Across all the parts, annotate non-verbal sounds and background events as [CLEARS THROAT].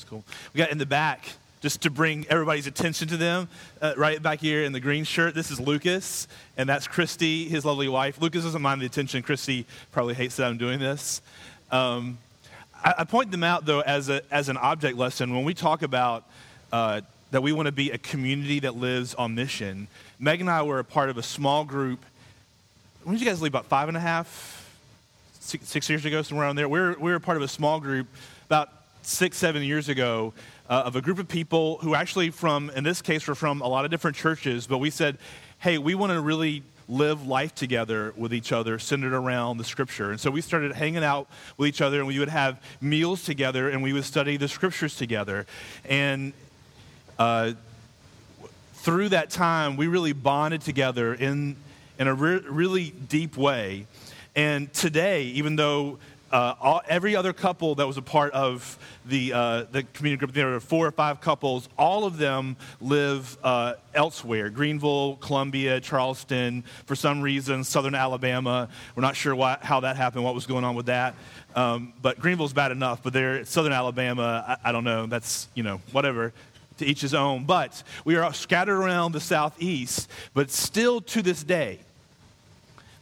That's cool. We got in the back, just to bring everybody's attention to them, uh, right back here in the green shirt. This is Lucas, and that's Christy, his lovely wife. Lucas doesn't mind the attention. Christy probably hates that I'm doing this. Um, I, I, point them out, though, as, a, as an object lesson. When we talk about uh, that we want to be a community that lives on mission, Meg and I were a part of a small group. When did you guys leave? About five and a half, six, six years ago, somewhere around there. We were, we were part of a small group about six, seven years ago uh, of a group of people who actually from, in this case, were from a lot of different churches, but we said, hey, we want to really live life together with each other centered around the scripture. And so we started hanging out with each other and we would have meals together and we would study the scriptures together. And uh, through that time, we really bonded together in, in a re- really deep way. And today, even though uh, all, every other couple that was a part of the, uh, the community group, there were four or five couples, all of them live uh, elsewhere Greenville, Columbia, Charleston, for some reason, southern Alabama. We're not sure why, how that happened, what was going on with that. Um, but Greenville's bad enough, but they're southern Alabama, I, I don't know, that's, you know, whatever to each his own. But we are scattered around the southeast, but still to this day,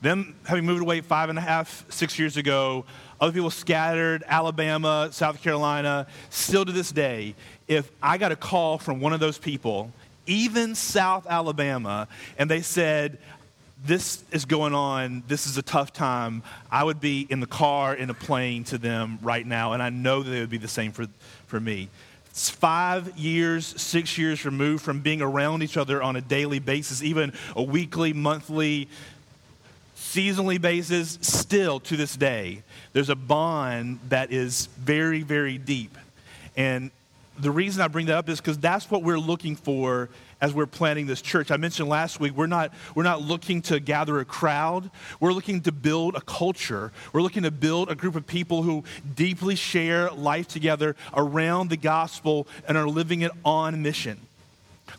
them having moved away five and a half, six years ago, other people scattered, Alabama, South Carolina, still to this day, if I got a call from one of those people, even South Alabama, and they said, this is going on, this is a tough time, I would be in the car, in a plane to them right now, and I know that it would be the same for, for me. It's five years, six years removed from being around each other on a daily basis, even a weekly, monthly, seasonally basis, still to this day, there's a bond that is very, very deep. And the reason I bring that up is because that's what we're looking for as we're planning this church. I mentioned last week, we're not, we're not looking to gather a crowd. We're looking to build a culture. We're looking to build a group of people who deeply share life together around the gospel and are living it on mission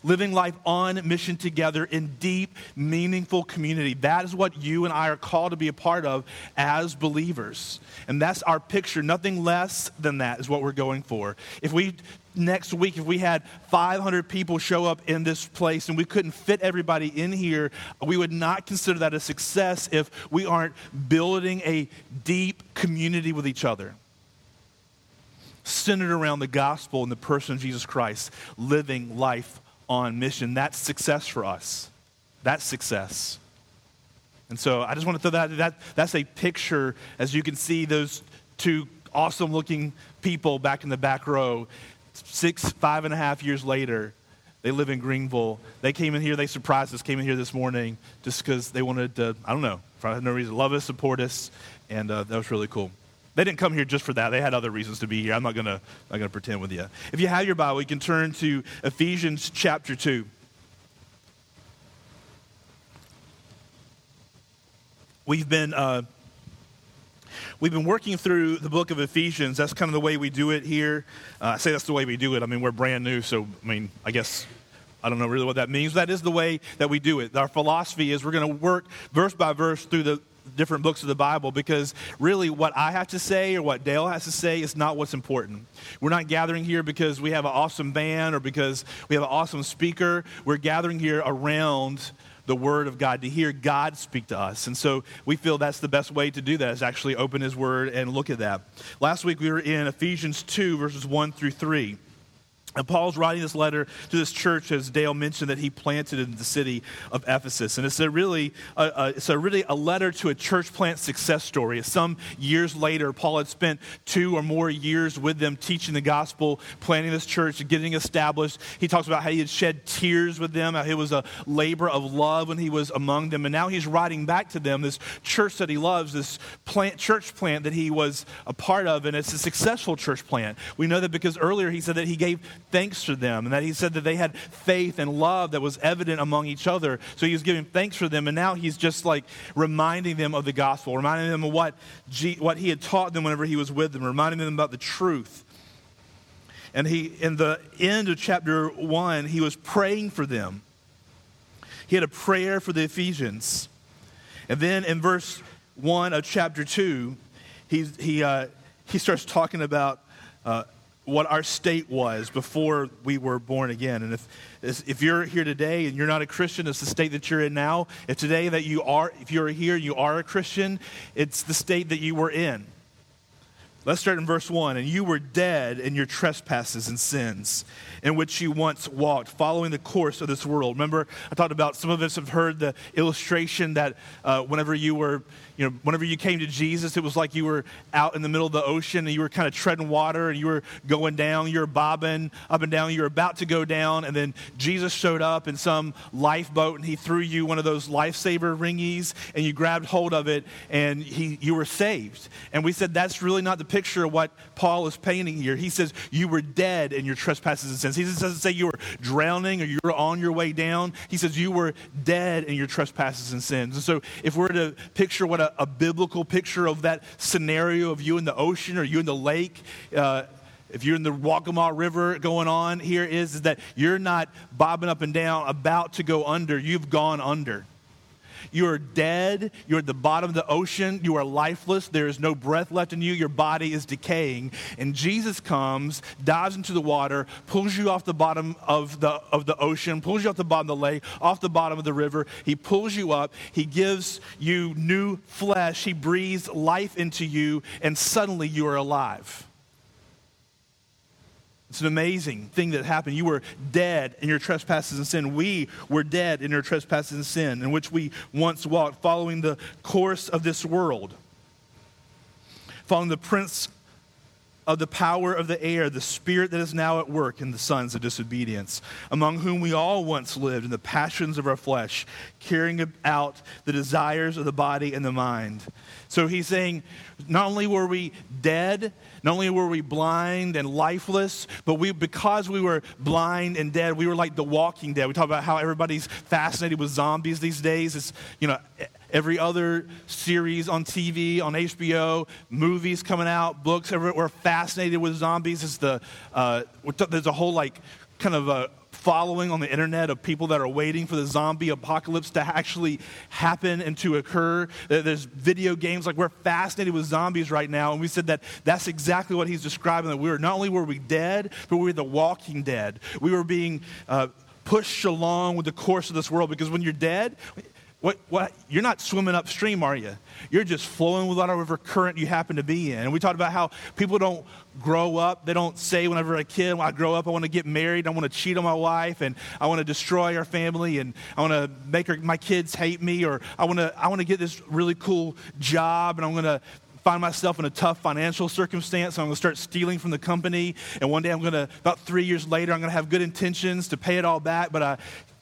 living life on mission together in deep, meaningful community. That is what you and I are called to be a part of as believers. And that's our picture. Nothing less than that is what we're going for. If we next week if we had 500 people show up in this place and we couldn't fit everybody in here we would not consider that a success if we aren't building a deep community with each other centered around the gospel and the person of jesus christ living life on mission. That's success for us. That's success. And so I just want to throw that, that that's a picture, as you can see, those two awesome looking people back in the back row, six, five and a half years later, they live in Greenville. They came in here, they surprised us, came in here this morning just because they wanted to, I don't know, for no reason, love us, support us, and uh, that was really cool. They didn't come here just for that. They had other reasons to be here. I'm not going to not gonna pretend with you. If you have your Bible, you can turn to Ephesians chapter 2. We've been, uh, we've been working through the book of Ephesians. That's kind of the way we do it here. Uh, I say that's the way we do it. I mean, we're brand new, so, I mean, I guess I don't know really what that means. That is the way that we do it. Our philosophy is we're going to work verse by verse through the, different books of the Bible because really what I have to say or what Dale has to say is not what's important. We're not gathering here because we have an awesome band or because we have an awesome speaker. We're gathering here around the Word of God, to hear God speak to us. And so we feel that's the best way to do that is actually open His Word and look at that. Last week we were in Ephesians 2, verses 1 through 3. And Paul's writing this letter to this church, as Dale mentioned, that he planted in the city of Ephesus. And it's a really, uh, uh, it's a really a letter to a church plant success story. Some years later, Paul had spent two or more years with them teaching the gospel, planting this church, getting established. He talks about how he had shed tears with them, how it was a labor of love when he was among them. And now he's writing back to them, this church that he loves, this plant, church plant that he was a part of. And it's a successful church plant. We know that because earlier he said that he gave thanks for them and that he said that they had faith and love that was evident among each other. So he was giving thanks for them, and now he's just like reminding them of the gospel, reminding them of what, G- what he had taught them whenever he was with them, reminding them about the truth. And he, in the end of chapter one, he was praying for them. He had a prayer for the Ephesians. And then in verse 1 of chapter 2, he, he, uh, he starts talking about uh, what our state was before we were born again. And if, if you're here today and you're not a Christian, it's the state that you're in now. If today that you are, if you're here, you are a Christian, it's the state that you were in. Let's start in verse 1. And you were dead in your trespasses and sins, in which you once walked, following the course of this world. Remember, I talked about some of us have heard the illustration that uh, whenever you were you know, whenever you came to Jesus, it was like you were out in the middle of the ocean and you were kind of treading water and you were going down, you were bobbing up and down, you were about to go down, and then Jesus showed up in some lifeboat and he threw you one of those lifesaver ringies and you grabbed hold of it and he, you were saved. And we said that's really not the picture of what Paul is painting here. He says you were dead in your trespasses and sins. He doesn't say you were drowning or you were on your way down. He says you were dead in your trespasses and sins. And so if we're to picture what a a, biblical picture of that scenario of you in the ocean or you in the lake. Uh, if you're in the Waccamaw River going on here is, is that you're not bobbing up and down about to go under. You've gone under. You are dead. You're at the bottom of the ocean. You are lifeless. There is no breath left in you. Your body is decaying. And Jesus comes, dives into the water, pulls you off the bottom of the, of the ocean, pulls you off the bottom of the lake, off the bottom of the river. He pulls you up. He gives you new flesh. He breathes life into you, and suddenly you are alive. It's an amazing thing that happened. You were dead in your trespasses and sin. We were dead in our trespasses and sin, in which we once walked, following the course of this world, following the prince of the power of the air, the spirit that is now at work in the sons of disobedience, among whom we all once lived in the passions of our flesh, carrying out the desires of the body and the mind. So he's saying, not only were we dead, not only were we blind and lifeless, but we, because we were blind and dead, we were like the walking dead. We talk about how everybody's fascinated with zombies these days. It's, you know, every other series on TV, on HBO, movies coming out, books. We're fascinated with zombies. It's the, uh, there's a whole like kind of a following on the internet of people that are waiting for the zombie apocalypse to actually happen and to occur. There's video games like we're fascinated with zombies right now, and we said that that's exactly what he's describing. That we were not only were we dead, but we were the walking dead. We were being uh, pushed along with the course of this world because when you're dead, what, what, you're not swimming upstream, are you? You're just flowing with whatever current you happen to be in. And we talked about how people don't grow up. They don't say whenever a kid, when I grow up, I want to get married, I want to cheat on my wife, and I want to destroy our family, and I want to make her, my kids hate me, or I want to, I want to get this really cool job, and I'm going to find myself in a tough financial circumstance. I'm going to start stealing from the company. And one day I'm going to, about three years later, I'm going to have good intentions to pay it all back, but I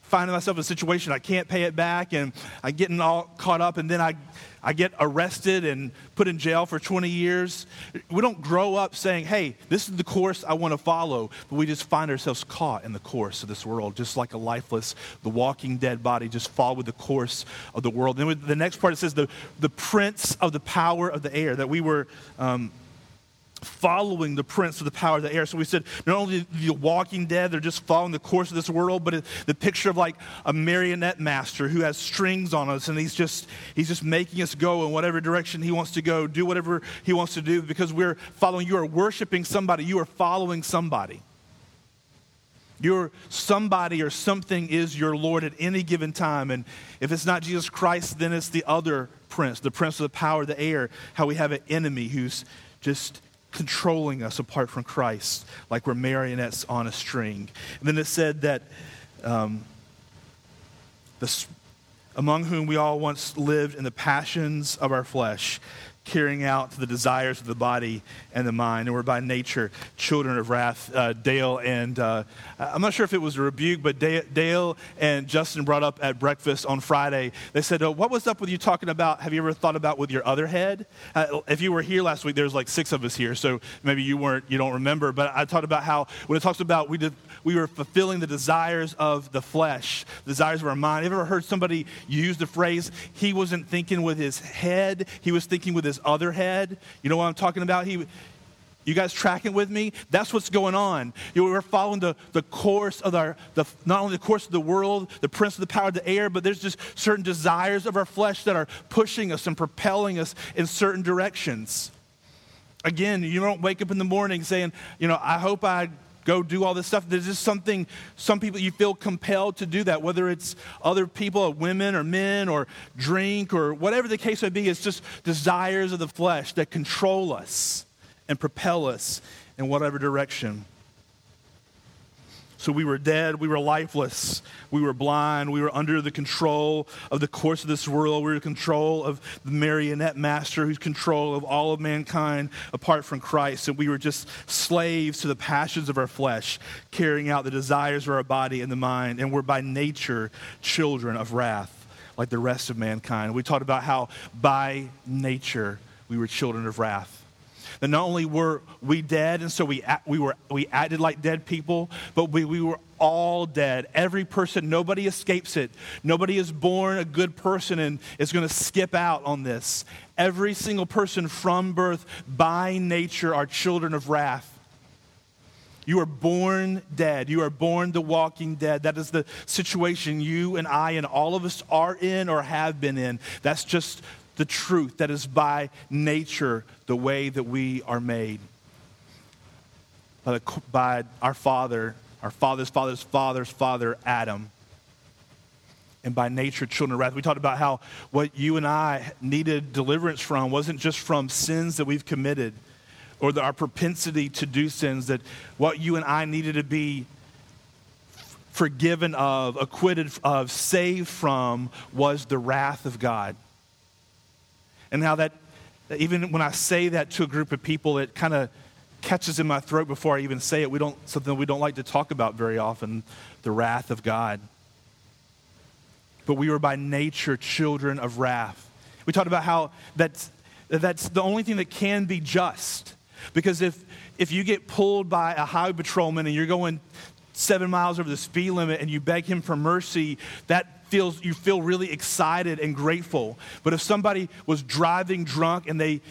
finding myself in a situation I can't pay it back and I'm getting all caught up and then I, I get arrested and put in jail for 20 years. We don't grow up saying, hey, this is the course I want to follow, but we just find ourselves caught in the course of this world, just like a lifeless, the walking dead body, just follow the course of the world. Then the next part it says, the, the prince of the power of the air, that we were. Um, following the prince of the power of the air. So we said not only the walking dead, they're just following the course of this world, but the picture of like a marionette master who has strings on us and he's just he's just making us go in whatever direction he wants to go, do whatever he wants to do because we're following you are worshiping somebody, you are following somebody. Your somebody or something is your Lord at any given time. And if it's not Jesus Christ, then it's the other prince, the prince of the power of the air, how we have an enemy who's just controlling us apart from Christ, like we're marionettes on a string. And then it said that um, the, among whom we all once lived in the passions of our flesh carrying out the desires of the body and the mind. And we're by nature children of wrath. Uh, Dale and uh, I'm not sure if it was a rebuke, but Dale and Justin brought up at breakfast on Friday. They said, oh, What was up with you talking about? Have you ever thought about with your other head? Uh, if you were here last week, there's like six of us here, so maybe you weren't, you don't remember. But I talked about how when it talks about we did, we were fulfilling the desires of the flesh, the desires of our mind. Have you ever heard somebody use the phrase, he wasn't thinking with his head, he was thinking with his other head? You know what I'm talking about? He, you guys tracking with me? That's what's going on. You know, we're following the, the course of our, the, not only the course of the world, the prince of the power of the air, but there's just certain desires of our flesh that are pushing us and propelling us in certain directions. Again, you don't wake up in the morning saying, you know, I hope I go do all this stuff. There's just something, some people you feel compelled to do that, whether it's other people, or women or men, or drink, or whatever the case may be. It's just desires of the flesh that control us and propel us in whatever direction. So we were dead, we were lifeless, we were blind, we were under the control of the course of this world, we were in control of the marionette master who's control of all of mankind apart from Christ. And we were just slaves to the passions of our flesh, carrying out the desires of our body and the mind. And we're by nature children of wrath, like the rest of mankind. We talked about how by nature we were children of wrath that not only were we dead, and so we, we, were, we acted like dead people, but we, we were all dead. Every person, nobody escapes it. Nobody is born a good person and is going to skip out on this. Every single person from birth, by nature, are children of wrath. You are born dead. You are born the walking dead. That is the situation you and I and all of us are in or have been in. That's just the truth that is by nature the way that we are made. By, the, by our father, our father's father's father's father, Adam. And by nature, children of wrath. We talked about how what you and I needed deliverance from wasn't just from sins that we've committed or the, our propensity to do sins, that what you and I needed to be forgiven of, acquitted of, saved from was the wrath of God and how that, even when I say that to a group of people, it kind of catches in my throat before I even say it. We don't, something we don't like to talk about very often the wrath of God. But we were by nature children of wrath. We talked about how that's, that's the only thing that can be just. Because if, if you get pulled by a highway patrolman and you're going seven miles over the speed limit and you beg him for mercy, that feels you feel really excited and grateful. But if somebody was driving drunk and they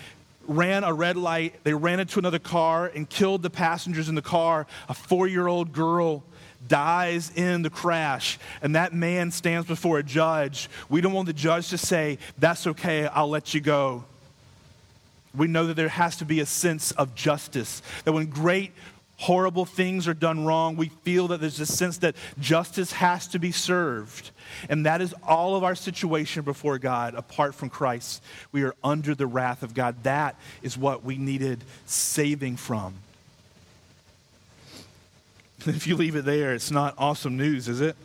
ran a red light, they ran into another car and killed the passengers in the car, a 4-year-old girl dies in the crash and that man stands before a judge, we don't want the judge to say, "That's okay, I'll let you go." We know that there has to be a sense of justice. That when great horrible things are done wrong, we feel that there's a sense that justice has to be served. And that is all of our situation before God apart from Christ. We are under the wrath of God. That is what we needed saving from. [LAUGHS] If you leave it there, it's not awesome news, is it?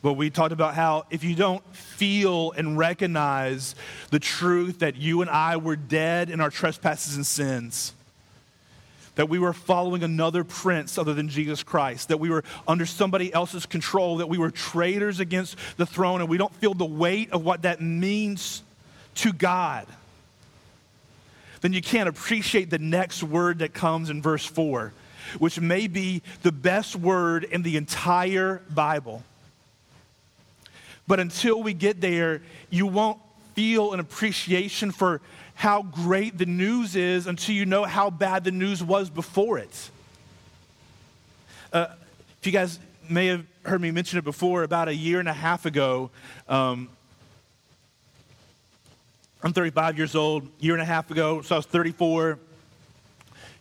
But we talked about how if you don't feel and recognize the truth that you and I were dead in our trespasses and sins, that we were following another prince other than Jesus Christ, that we were under somebody else's control, that we were traitors against the throne, and we don't feel the weight of what that means to God, then you can't appreciate the next word that comes in verse 4, which may be the best word in the entire Bible. But until we get there, you won't feel an appreciation for how great the news is until you know how bad the news was before it. Uh, if you guys may have heard me mention it before, about a year and a half ago, um, I'm 35 years old. Year and a half ago, so I was 34.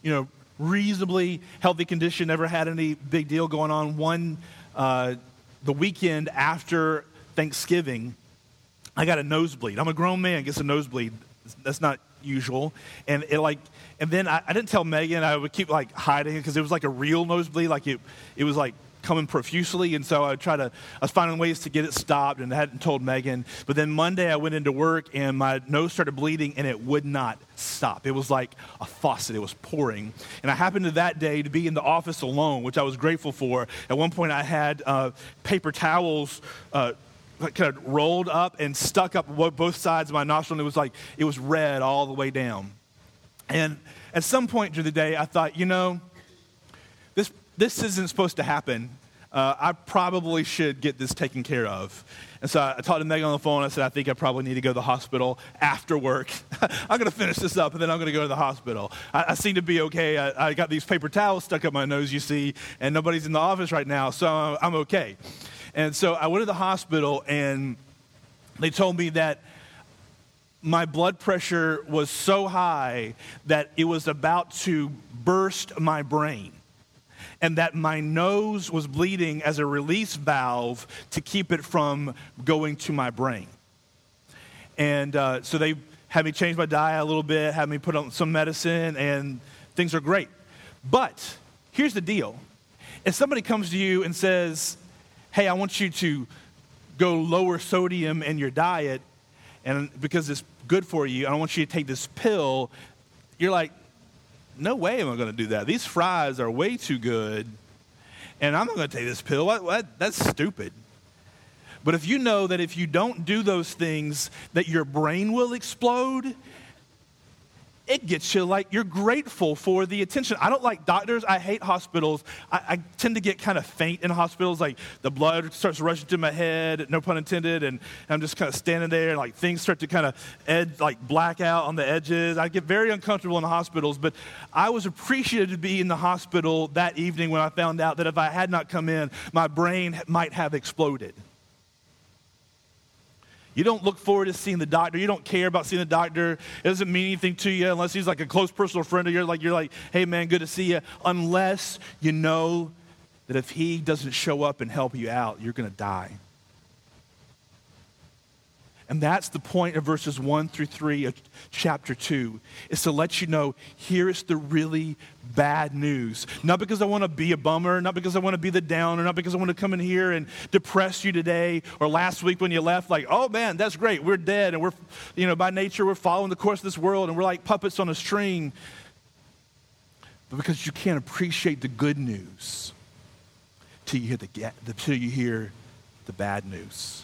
You know, reasonably healthy condition, never had any big deal going on. One, uh, the weekend after Thanksgiving, I got a nosebleed. I'm a grown man, gets a nosebleed that's not usual. And it like, and then I, I didn't tell Megan. I would keep like hiding because it was like a real nosebleed. Like it, it was like coming profusely, and so I would try to. I was finding ways to get it stopped, and I hadn't told Megan. But then Monday I went into work, and my nose started bleeding, and it would not stop. It was like a faucet; it was pouring. And I happened to that day to be in the office alone, which I was grateful for. At one point, I had uh, paper towels. Uh, kind of rolled up and stuck up both sides of my nostril, and it was like it was red all the way down. And at some point during the day, I thought, you know, this this isn't supposed to happen. Uh, I probably should get this taken care of. And so I talked to Megan on the phone. I said, I think I probably need to go to the hospital after work. [LAUGHS] I'm going to finish this up and then I'm going to go to the hospital. I, I seem to be okay. I, I, got these paper towels stuck up my nose, you see, and nobody's in the office right now, so I'm okay. And so I went to the hospital and they told me that my blood pressure was so high that it was about to burst my brain and that my nose was bleeding as a release valve to keep it from going to my brain. And uh, so they had me change my diet a little bit, had me put on some medicine, and things are great. But here's the deal if somebody comes to you and says, Hey, I want you to go lower sodium in your diet, and because it's good for you, I want you to take this pill, you're like, no way am I going to do that. These fries are way too good, and I'm not going to take this pill. What, what? That's stupid. But if you know that if you don't do those things, that your brain will explode, it gets you like you're grateful for the attention. I don't like doctors. I hate hospitals. I, I, tend to get kind of faint in hospitals. Like the blood starts rushing to my head, no pun intended, and I'm just kind of standing there, and like things start to kind of ed, like black out on the edges. I get very uncomfortable in hospitals. But I was appreciative to be in the hospital that evening when I found out that if I had not come in, my brain might have exploded. You don't look forward to seeing the doctor. You don't care about seeing the doctor. It doesn't mean anything to you unless he's like a close personal friend of yours. Like you're like, hey man, good to see you. Unless you know that if he doesn't show up and help you out, you're going to die. And that's the point of verses 1 through 3 of chapter 2, is to let you know here is the really bad news. Not because I want to be a bummer, not because I want to be the downer, not because I want to come in here and depress you today or last week when you left, like, oh man, that's great, we're dead and we're, you know, by nature we're following the course of this world and we're like puppets on a string. But because you can't appreciate the good news till you hear the, till you hear the bad news.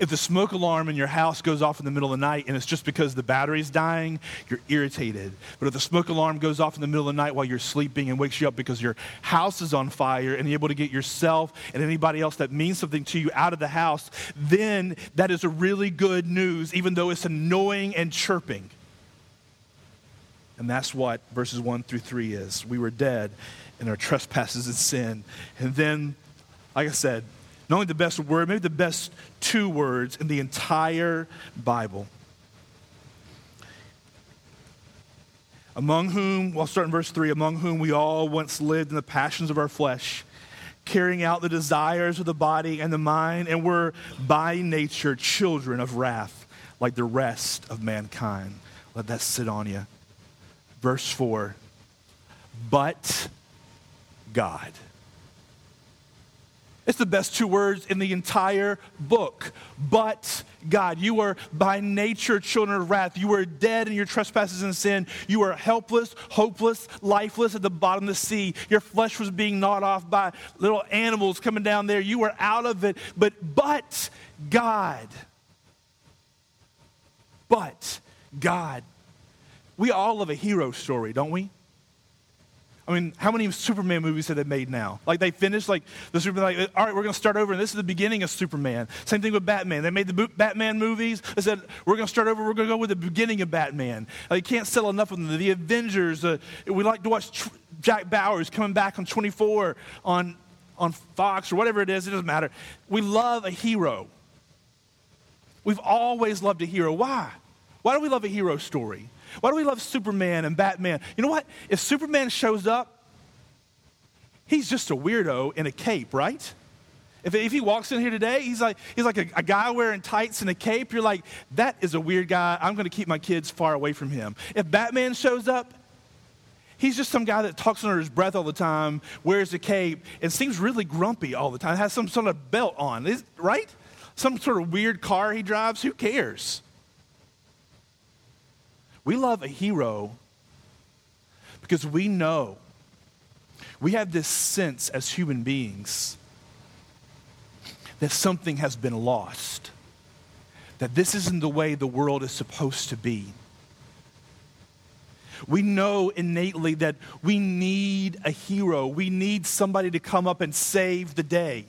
If the smoke alarm in your house goes off in the middle of the night and it's just because the battery's dying, you're irritated. But if the smoke alarm goes off in the middle of the night while you're sleeping and wakes you up because your house is on fire and you're able to get yourself and anybody else that means something to you out of the house, then that is a really good news, even though it's annoying and chirping. And that's what verses 1 through 3 is. We were dead in our trespasses and sin. And then, like I said, not only the best word, maybe the best two words in the entire Bible. Among whom, well, start in verse 3, among whom we all once lived in the passions of our flesh, carrying out the desires of the body and the mind, and were by nature children of wrath, like the rest of mankind. Let that sit on you. Verse 4, but God. It's the best two words in the entire book. But God, you were by nature children of wrath. You were dead in your trespasses and sin. You were helpless, hopeless, lifeless at the bottom of the sea. Your flesh was being gnawed off by little animals coming down there. You were out of it. But, but God, but God. We all love a hero story, don't we? I mean, how many Superman movies have they made now? Like they finished like the Superman, like, all right, we're going to start over, and this is the beginning of Superman. Same thing with Batman. They made the Batman movies. They said we're going to start over. We're going to go with the beginning of Batman. Like, you can't sell enough of them. The Avengers. Uh, we like to watch Tr- Jack Bauer's coming back on 24 on on Fox or whatever it is. It doesn't matter. We love a hero. We've always loved a hero. Why? Why do we love a hero story? Why do we love Superman and Batman? You know what? If Superman shows up, he's just a weirdo in a cape, right? If, if he walks in here today, he's like, he's like a, a guy wearing tights and a cape. You're like, that is a weird guy. I'm going to keep my kids far away from him. If Batman shows up, he's just some guy that talks under his breath all the time, wears a cape, and seems really grumpy all the time, has some sort of belt on, right? Some sort of weird car he drives. Who cares? We love a hero because we know, we have this sense as human beings that something has been lost, that this isn't the way the world is supposed to be. We know innately that we need a hero. We need somebody to come up and save the day.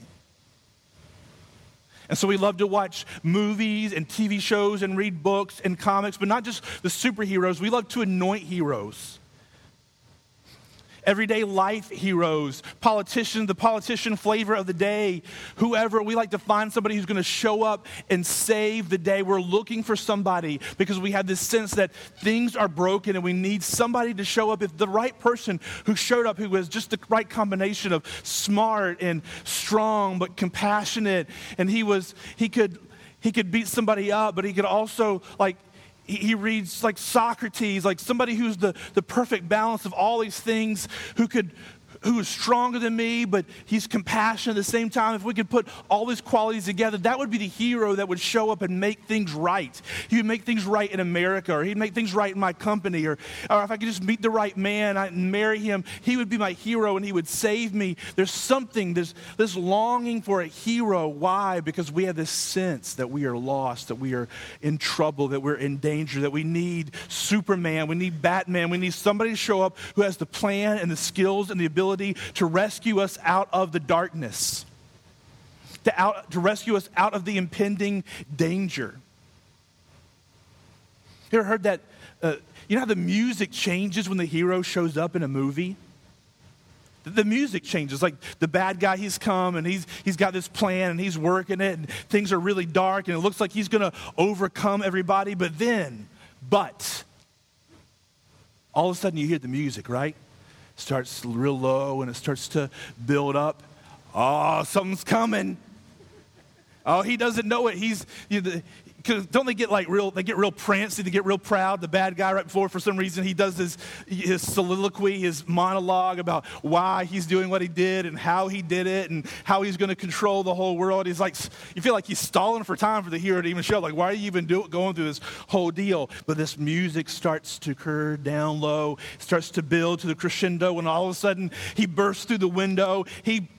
And so we love to watch movies and TV shows and read books and comics, but not just the superheroes. We love to anoint heroes. Everyday life heroes, politicians, the politician flavor of the day, whoever. We like to find somebody who's going to show up and save the day. We're looking for somebody because we have this sense that things are broken and we need somebody to show up. If the right person who showed up, who was just the right combination of smart and strong but compassionate, and he was, he could, he could beat somebody up, but he could also like he reads like Socrates, like somebody who's the, the perfect balance of all these things, who could who is stronger than me, but he's compassionate at the same time. If we could put all these qualities together, that would be the hero that would show up and make things right. He would make things right in America, or he'd make things right in my company, or, or if I could just meet the right man and marry him, he would be my hero and he would save me. There's something, there's this longing for a hero. Why? Because we have this sense that we are lost, that we are in trouble, that we're in danger, that we need Superman, we need Batman, we need somebody to show up who has the plan and the skills and the ability ability to rescue us out of the darkness, to, out, to rescue us out of the impending danger. You ever heard that? Uh, you know how the music changes when the hero shows up in a movie? The music changes. Like the bad guy, he's come and he's, he's got this plan and he's working it, and things are really dark, and it looks like he's going to overcome everybody. But then, but, all of a sudden you hear the music, right? Starts real low and it starts to build up. Oh, something's coming. Oh, he doesn't know it. He's, you know, because don't they get like real, they get real prancy, they get real proud. The bad guy right before, for some reason, he does his, his soliloquy, his monologue about why he's doing what he did and how he did it and how he's going to control the whole world. He's like, you feel like he's stalling for time for the hero to even show. Like, why are you even do, going through this whole deal? But this music starts to occur down low, starts to build to the crescendo, and all of a sudden he bursts through the window. He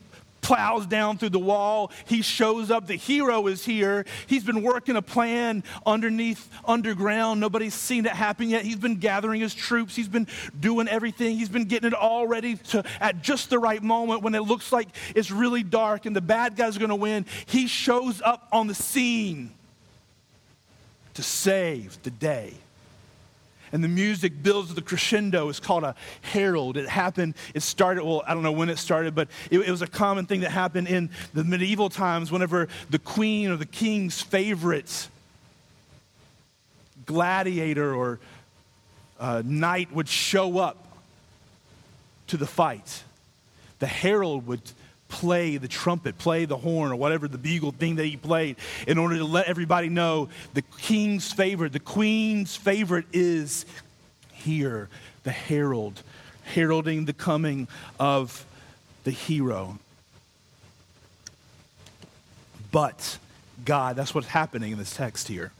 plows down through the wall. He shows up. The hero is here. He's been working a plan underneath, underground. Nobody's seen it happen yet. He's been gathering his troops. He's been doing everything. He's been getting it all ready to, at just the right moment when it looks like it's really dark and the bad guy's are going to win. He shows up on the scene to save the day and the music builds to the crescendo. It's called a herald. It happened, it started, well, I don't know when it started, but it, it was a common thing that happened in the medieval times whenever the queen or the king's favorite gladiator or uh, knight would show up to the fight. The herald would play the trumpet, play the horn, or whatever the bugle thing that he played, in order to let everybody know the king's favorite, the queen's favorite is here, the herald, heralding the coming of the hero. But God, that's what's happening in this text here.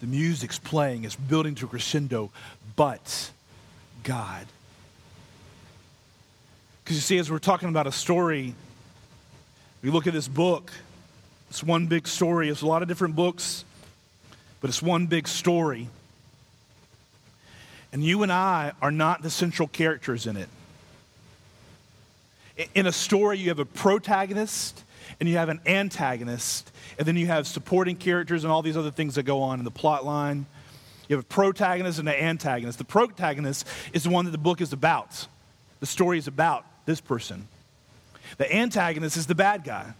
The music's playing, it's building to a crescendo, but God. Because you see, as we're talking about a story, we look at this book, it's one big story. It's a lot of different books, but it's one big story. And you and I are not the central characters in it. In a story, you have a protagonist and you have an antagonist, and then you have supporting characters and all these other things that go on in the plot line. You have a protagonist and an antagonist. The protagonist is the one that the book is about, the story is about this person. The antagonist is the bad guy.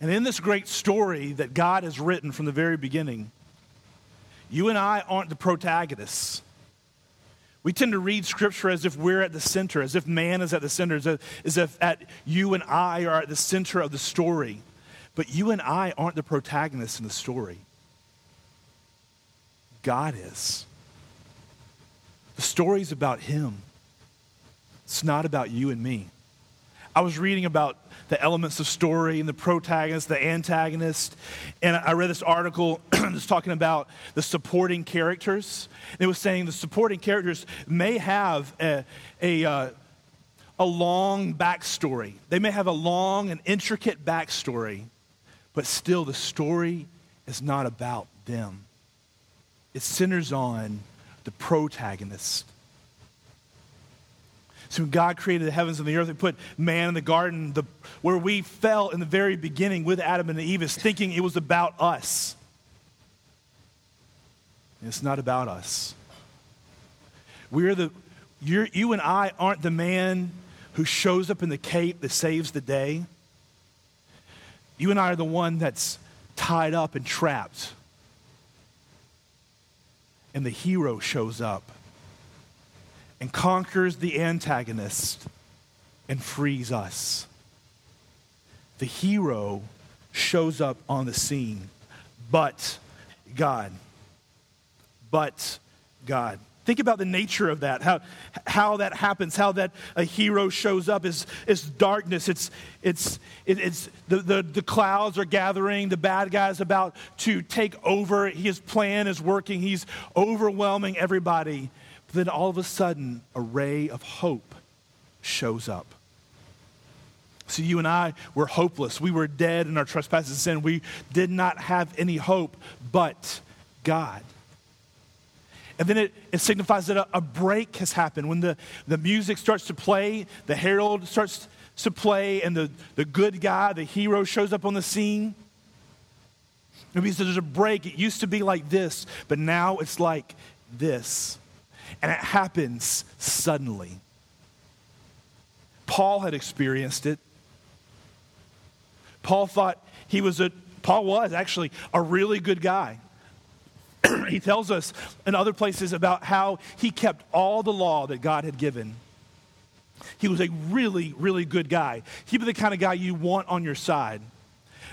And in this great story that God has written from the very beginning, you and I aren't the protagonists. We tend to read scripture as if we're at the center, as if man is at the center, as if, as if at you and I are at the center of the story. But you and I aren't the protagonists in the story. God is. The story's about Him. It's not about you and me. I was reading about the elements of story and the protagonist, the antagonist, and I read this article [CLEARS THROAT] that's talking about the supporting characters. It was saying the supporting characters may have a, a, uh, a long backstory. They may have a long and intricate backstory, but still the story is not about them. It centers on the protagonist so when God created the heavens and the earth, He put man in the garden, the, where we fell in the very beginning with Adam and Eve, is thinking it was about us. And it's not about us. We're the, you and I aren't the man who shows up in the cape that saves the day. You and I are the one that's tied up and trapped. And the hero shows up and conquers the antagonist and frees us. The hero shows up on the scene, but God. But God. Think about the nature of that, how, how that happens, how that a hero shows up is, is darkness. It's, it's, it's the, the, the clouds are gathering, the bad guy's about to take over. His plan is working, he's overwhelming everybody. Then all of a sudden, a ray of hope shows up. So you and I were hopeless. We were dead in our trespasses and sin. We did not have any hope but God. And then it, it signifies that a, a, break has happened. When the, the music starts to play, the herald starts to play, and the, the good guy, the hero, shows up on the scene. It means there's a break. It used to be like this, but now it's like this. And it happens suddenly. Paul had experienced it. Paul thought he was a, Paul was actually a really good guy. [CLEARS THROAT] he tells us in other places about how he kept all the law that God had given. He was a really, really good guy. He was the kind of guy you want on your side.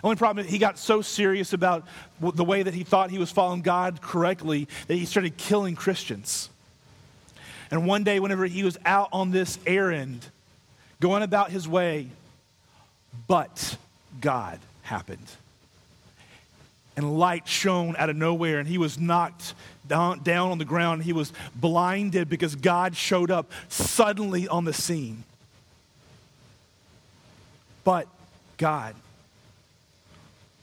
Only problem is he got so serious about the way that he thought he was following God correctly that he started killing Christians. And one day, whenever he was out on this errand, going about his way, but God happened and light shone out of nowhere, and he was knocked down, down on the ground. He was blinded because God showed up suddenly on the scene. But God,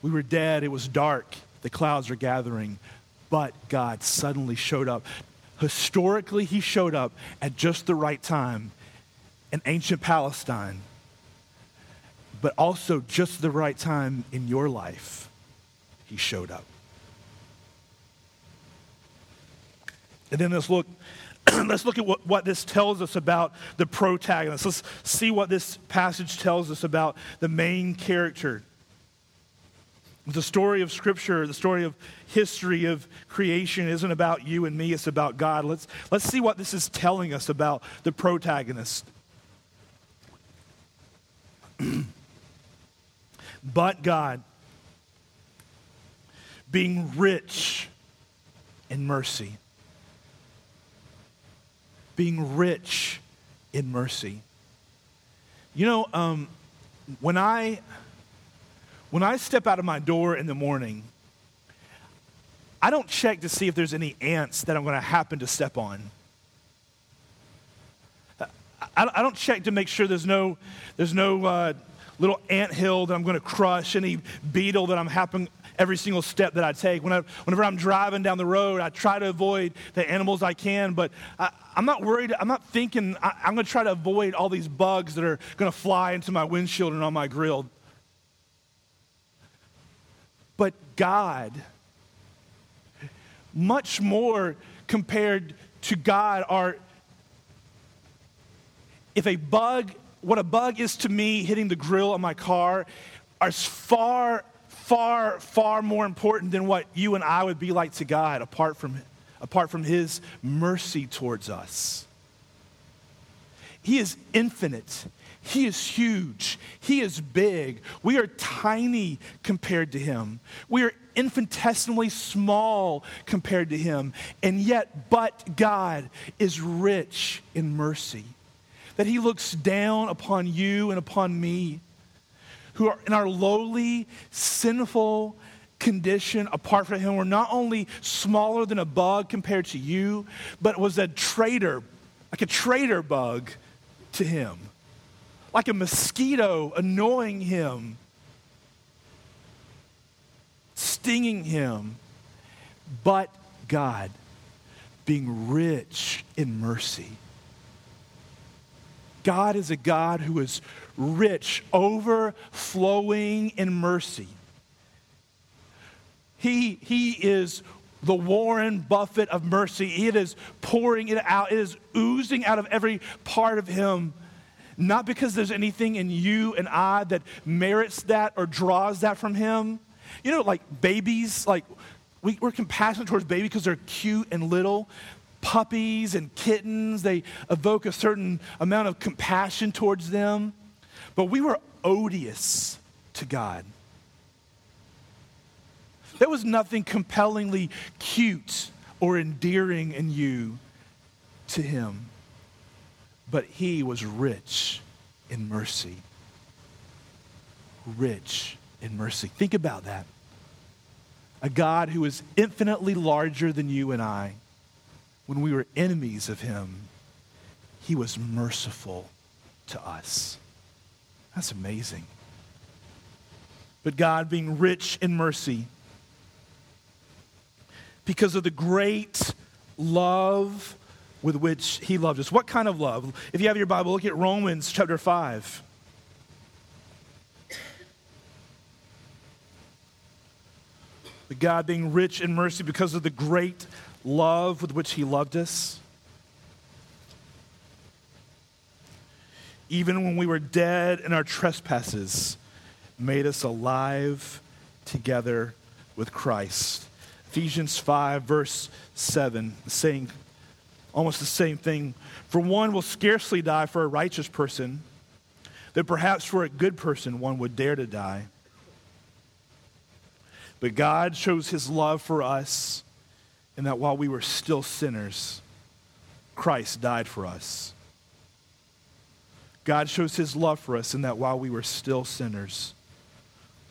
we were dead, it was dark, the clouds are gathering, but God suddenly showed up. Historically, he showed up at just the right time in ancient Palestine, but also just the right time in your life he showed up. And then let's look, [CLEARS THROAT] let's look at what, what this tells us about the protagonist. Let's see what this passage tells us about the main character. The story of Scripture, the story of history of creation isn't about you and me, it's about God. Let's, let's see what this is telling us about the protagonist. [CLEARS THROAT] but God being rich in mercy. Being rich in mercy. You know, um, when I when I step out of my door in the morning, I don't check to see if there's any ants that I'm going to happen to step on. I, don't check to make sure there's no there's no uh, little ant hill that I'm going to crush, any beetle that I'm happen, every single step that I take. When I, whenever I'm driving down the road, I try to avoid the animals I can, but I, am not worried. I'm not thinking I, I'm going to try to avoid all these bugs that are going to fly into my windshield and on my grill. But God, much more compared to God, are if a bug, what a bug is to me hitting the grill on my car, are far far, far more important than what you and I would be like to God apart from, apart from His mercy towards us. He is infinite. He is huge. He is big. We are tiny compared to Him. We are infinitesimally small compared to Him. And yet, but God is rich in mercy. That He looks down upon you and upon me who are in our lowly, sinful condition apart from him were not only smaller than a bug compared to you, but was a traitor, like a traitor bug to him, like a mosquito annoying him, stinging him. But God, being rich in mercy, God is a God who is rich, overflowing in mercy. He, he is the Warren Buffett of mercy. It is pouring it out, it is oozing out of every part of him. Not because there's anything in you and I that merits that or draws that from him. You know, like babies, like we, are compassionate towards babies because they're cute and little. Puppies and kittens, they evoke a certain amount of compassion towards them. But we were odious to God. There was nothing compellingly cute or endearing in you to him, but he was rich in mercy. Rich in mercy. Think about that. A God who is infinitely larger than you and I. When we were enemies of him, he was merciful to us. That's amazing. But God, being rich in mercy, because of the great love with which he loved us. What kind of love? If you have your Bible, look at Romans chapter 5. But God being rich in mercy because of the great love with which he loved us. Even when we were dead in our trespasses, made us alive together with Christ. Ephesians 5, verse 7, saying almost the same thing. For one will scarcely die for a righteous person, that perhaps for a good person one would dare to die. But God shows his love for us in that while we were still sinners, Christ died for us. God shows his love for us in that while we were still sinners,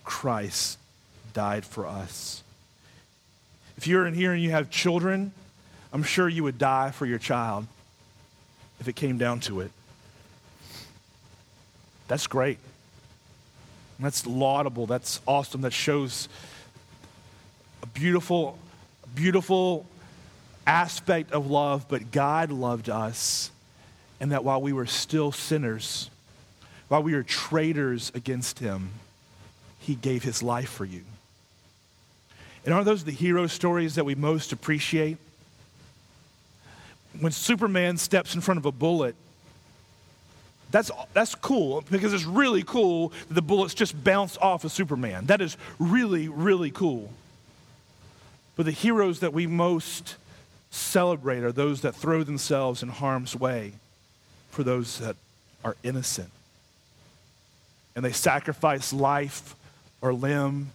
Christ died for us. If you're in here and you have children, I'm sure you would die for your child if it came down to it. That's great. That's laudable. That's awesome. That shows a beautiful, beautiful aspect of love. But God loved us, and that while we were still sinners, while we were traitors against Him, He gave His life for you. And aren't those the hero stories that we most appreciate? When Superman steps in front of a bullet, that's, that's cool because it's really cool that the bullets just bounce off of Superman. That is really, really cool. But the heroes that we most celebrate are those that throw themselves in harm's way for those that are innocent. And they sacrifice life or limb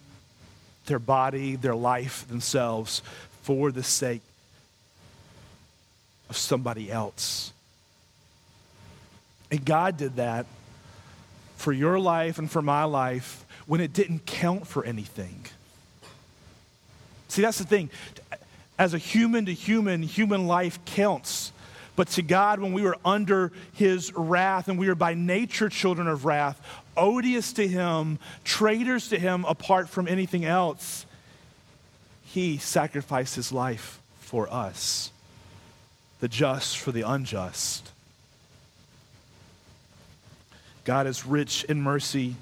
their body, their life, themselves for the sake of somebody else. And God did that for your life and for my life when it didn't count for anything. See, that's the thing. As a human to human, human life counts. But to God, when we were under his wrath and we were by nature children of wrath, odious to him, traitors to him apart from anything else, he sacrificed his life for us, the just for the unjust. God is rich in mercy,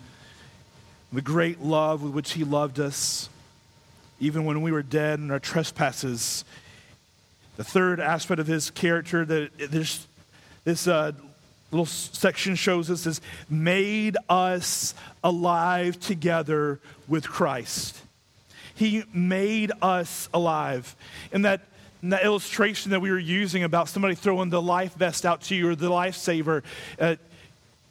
the great love with which he loved us, even when we were dead in our trespasses the third aspect of his character that this, this uh, little section shows us is made us alive together with Christ. He made us alive. In that, in that illustration that we were using about somebody throwing the life vest out to you or the lifesaver, uh,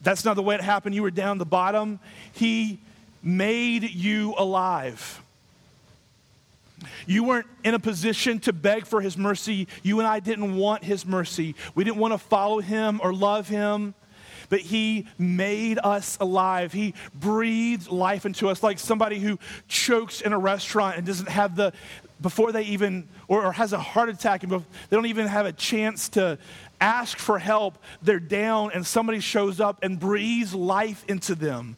that's not the way it happened. You were down the bottom. He made you alive. You weren't in a position to beg for his mercy. You and I didn't want his mercy. We didn't want to follow him or love him. But he made us alive. He breathed life into us like somebody who chokes in a restaurant and doesn't have the, before they even, or, or has a heart attack and they don't even have a chance to ask for help, they're down and somebody shows up and breathes life into them.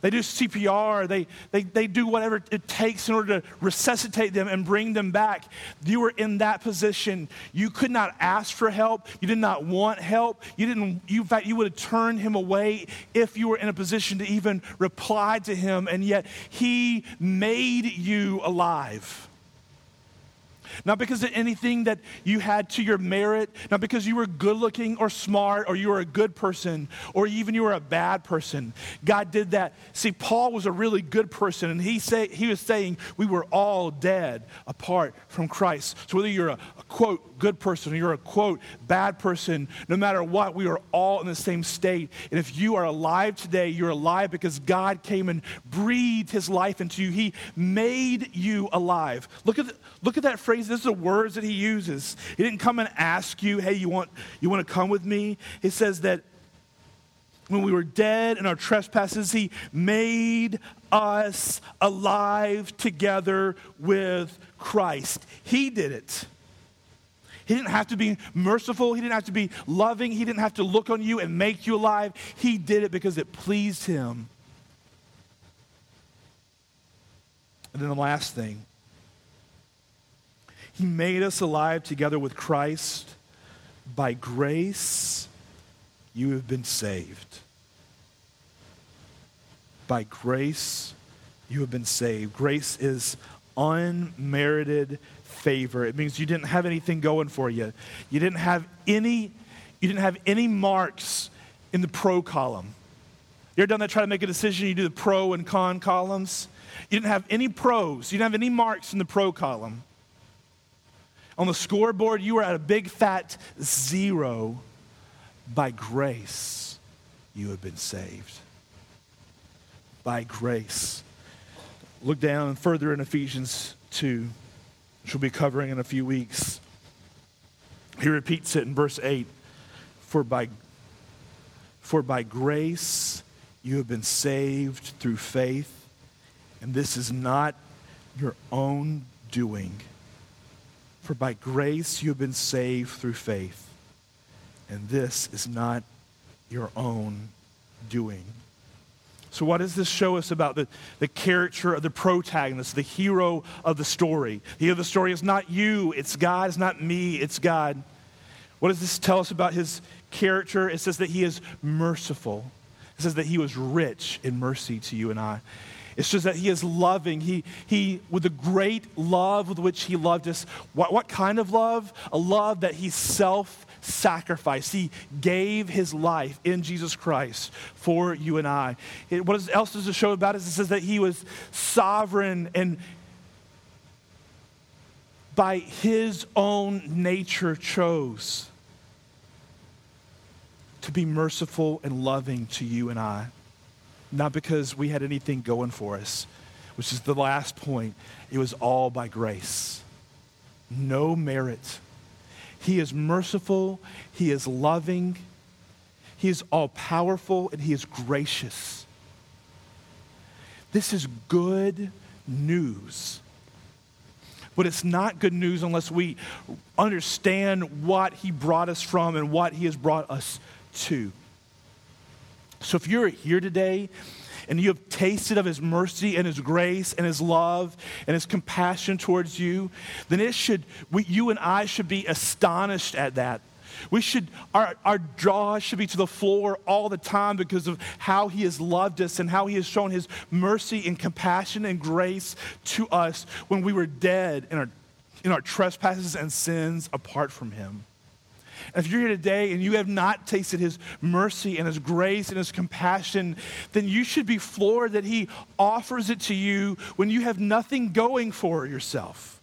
They do CPR, they, they, they do whatever it takes in order to resuscitate them and bring them back. You were in that position. You could not ask for help. You did not want help. You didn't, you, in fact, you would have turned him away if you were in a position to even reply to him, and yet he made you alive. Not because of anything that you had to your merit, not because you were good looking or smart or you were a good person or even you were a bad person. God did that. See, Paul was a really good person, and he, say, he was saying we were all dead apart from Christ. So whether you're a, quote, good person or you're a quote, bad person, no matter what, we are all in the same state. And if you are alive today, you're alive because God came and breathed his life into you. He made you alive. Look at, the, look at that phrase. This is the words that he uses. He didn't come and ask you, hey, you want, you want to come with me? He says that when we were dead in our trespasses, he made us alive together with Christ. He did it. He didn't have to be merciful. He didn't have to be loving. He didn't have to look on you and make you alive. He did it because it pleased him. And then the last thing He made us alive together with Christ. By grace, you have been saved. By grace, you have been saved. Grace is unmerited favor. It means you didn't have anything going for you. You didn't have any, you didn't have any marks in the pro column. You ever done that, try to make a decision, you do the pro and con columns? You didn't have any pros, you didn't have any marks in the pro column. On the scoreboard, you were at a big fat zero. By grace, you have been saved. By grace. Look down further in Ephesians 2 which we'll be covering in a few weeks. He repeats it in verse 8 For by, for by grace you have been saved through faith, and this is not your own doing. For by grace you have been saved through faith, and this is not your own doing. So, what does this show us about the, the character of the protagonist, the hero of the story? The hero of the story is not you, it's God, it's not me, it's God. What does this tell us about his character? It says that he is merciful, it says that he was rich in mercy to you and I. It says that he is loving. He, he, with the great love with which he loved us. What, what kind of love? A love that he self sacrifice. He gave his life in Jesus Christ for you and I. It, what else does it show about it? It says that he was sovereign and by his own nature chose to be merciful and loving to you and I. Not because we had anything going for us, which is the last point. It was all by grace. No merit he is merciful, He is loving, He is all powerful, and He is gracious. This is good news. But it's not good news unless we understand what He brought us from and what He has brought us to. So if you're here today and you have tasted of his mercy and his grace and his love and his compassion towards you, then it should, we, you and I should be astonished at that. We should, our, our jaw should be to the floor all the time because of how he has loved us and how he has shown his mercy and compassion and grace to us when we were dead in our, in our trespasses and sins apart from him. If you're here today and you have not tasted his mercy and his grace and his compassion, then you should be floored that he offers it to you when you have nothing going for yourself.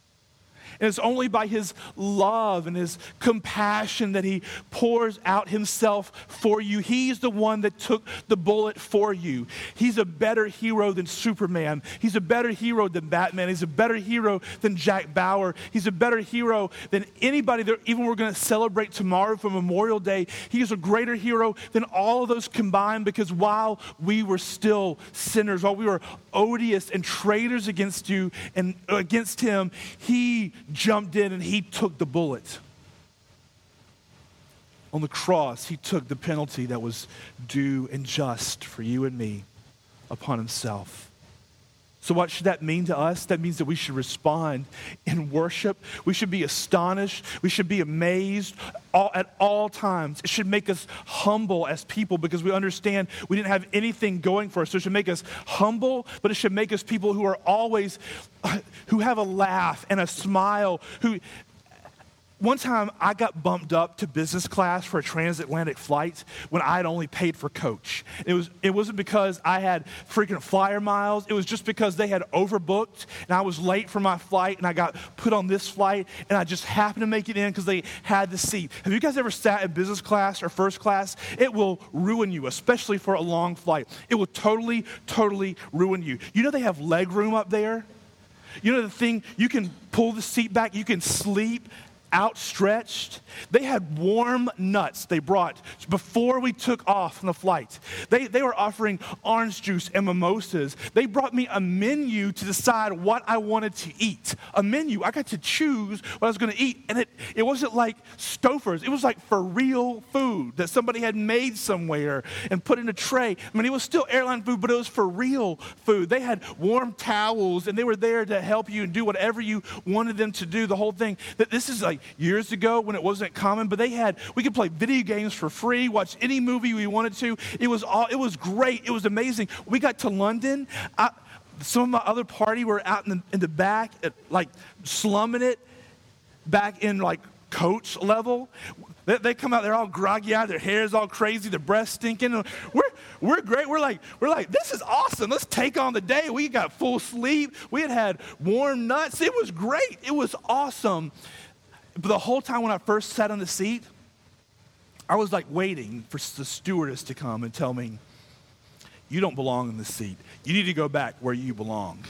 And it's only by his love and his compassion that he pours out himself for you. He's the one that took the bullet for you. He's a better hero than Superman. He's a better hero than Batman. He's a better hero than Jack Bauer. He's a better hero than anybody that even we're going to celebrate tomorrow for Memorial Day. He is a greater hero than all of those combined because while we were still sinners, while we were odious and traitors against you and against him, he jumped in and he took the bullet. On the cross, he took the penalty that was due and just for you and me upon himself. So, what should that mean to us? That means that we should respond in worship. We should be astonished. We should be amazed all, at all times. It should make us humble as people because we understand we didn't have anything going for us. So, it should make us humble, but it should make us people who are always, who have a laugh and a smile, who one time I got bumped up to business class for a transatlantic flight when I had only paid for coach. It, was, it wasn't because I had freaking flyer miles, it was just because they had overbooked and I was late for my flight and I got put on this flight and I just happened to make it in because they had the seat. Have you guys ever sat in business class or first class? It will ruin you, especially for a long flight. It will totally, totally ruin you. You know they have leg room up there? You know the thing, you can pull the seat back, you can sleep outstretched. They had warm nuts they brought before we took off on the flight. They, they were offering orange juice and mimosas. They brought me a menu to decide what I wanted to eat. A menu. I got to choose what I was going to eat. And it, it wasn't like Stouffer's, it was like for real food that somebody had made somewhere and put in a tray. I mean, it was still airline food, but it was for real food. They had warm towels and they were there to help you and do whatever you wanted them to do. The whole thing. That this is like years ago when it wasn't common, but they had, we could play video games for free, watch any movie we wanted to. It was all, it was great. It was amazing. We got to London. I, some of my other party were out in the, in the back, at, like slumming it back in like coach level. They, they come out, they're all groggy eyed, their hair is all crazy, their breath stinking. We're, we're great. We're like, we're like, this is awesome. Let's take on the day. We got full sleep. We had had warm nuts. It was great. It was awesome. But the whole time when I first sat on the seat, I was like waiting for the stewardess to come and tell me, you don't belong in the seat. You need to go back where you belong.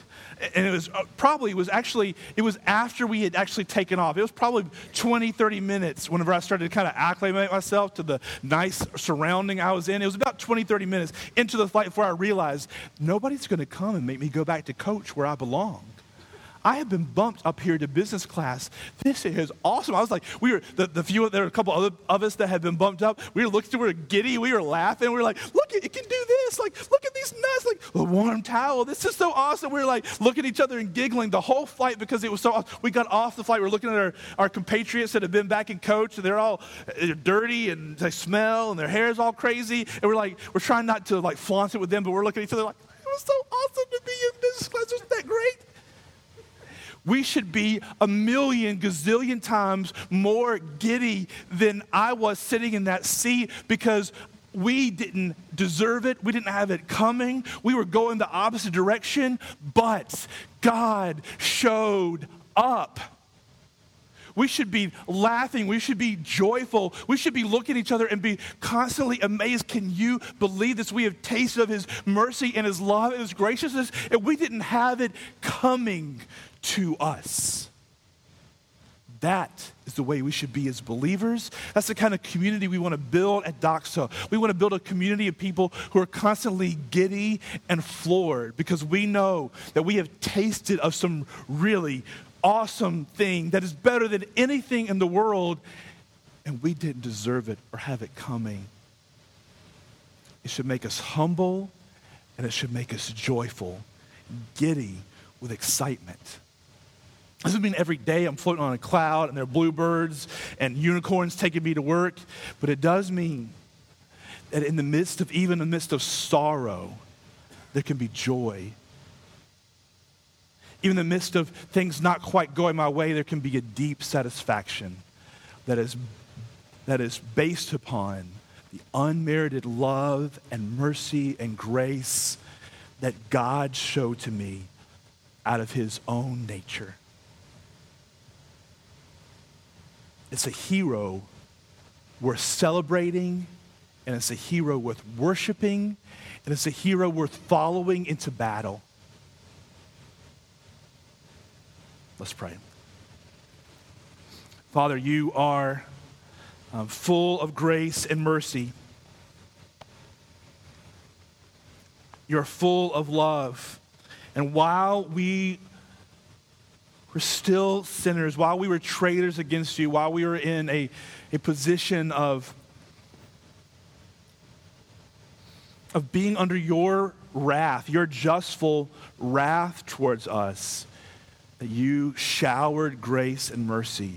And it was uh, probably, it was actually, it was after we had actually taken off. It was probably 20, 30 minutes whenever I started to kind of acclimate myself to the nice surrounding I was in. It was about 20, 30 minutes into the flight before I realized nobody's going to come and make me go back to coach where I belong. I have been bumped up here to business class. This is awesome. I was like, we were, the, the few, there were a couple other of us that had been bumped up. We were looking, we were giddy, we were laughing. We were like, look, it can do this. Like, look at these nuts. Like, a warm towel. This is so awesome. We were like looking at each other and giggling the whole flight because it was so awesome. We got off the flight. We are looking at our, our compatriots that have been back in coach. And they're all they're dirty and they smell and their hair is all crazy. And we're like, we're trying not to like flaunt it with them, but we're looking at each other like, it was so awesome to be in business class. Wasn't that great? We should be a million gazillion times more giddy than I was sitting in that seat because we didn't deserve it. We didn't have it coming. We were going the opposite direction, but God showed up. We should be laughing. We should be joyful. We should be looking at each other and be constantly amazed. Can you believe this? We have tasted of His mercy and His love and His graciousness, and we didn't have it coming to us. That is the way we should be as believers. That's the kind of community we want to build at Doxa. We want to build a community of people who are constantly giddy and floored because we know that we have tasted of some really awesome thing that is better than anything in the world, and we didn't deserve it or have it coming. It should make us humble and it should make us joyful, giddy with excitement. This doesn't mean every day I'm floating on a cloud and there are bluebirds and unicorns taking me to work, but it does mean that in the midst of, even in the midst of sorrow, there can be joy. Even in the midst of things not quite going my way, there can be a deep satisfaction that is, that is based upon the unmerited love and mercy and grace that God showed to me out of his own nature. It's a hero worth celebrating, and it's a hero worth worshiping, and it's a hero worth following into battle. Let's pray. Father, you are um, full of grace and mercy. You're full of love. And while we were still sinners, while we were traitors against you, while we were in a, a position of of being under your wrath, your justful wrath towards us, that you showered grace and mercy.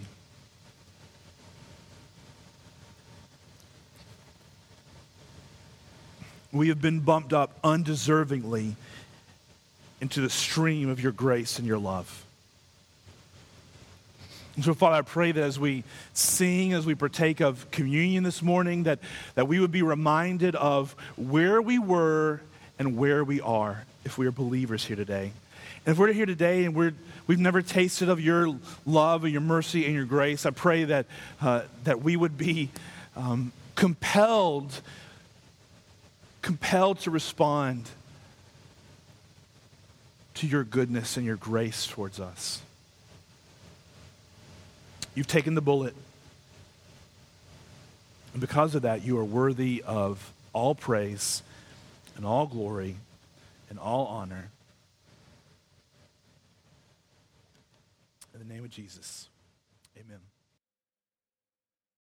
We have been bumped up undeservingly into the stream of your grace and your love. And so, Father, I pray that as we sing, as we partake of communion this morning, that, that we would be reminded of where we were and where we are if we are believers here today. And if we're here today and we're, we've never tasted of your love and your mercy and your grace, I pray that, uh, that we would be um, compelled, compelled to respond to your goodness and your grace towards us. You've taken the bullet. And because of that, you are worthy of all praise and all glory and all honor. In the name of Jesus.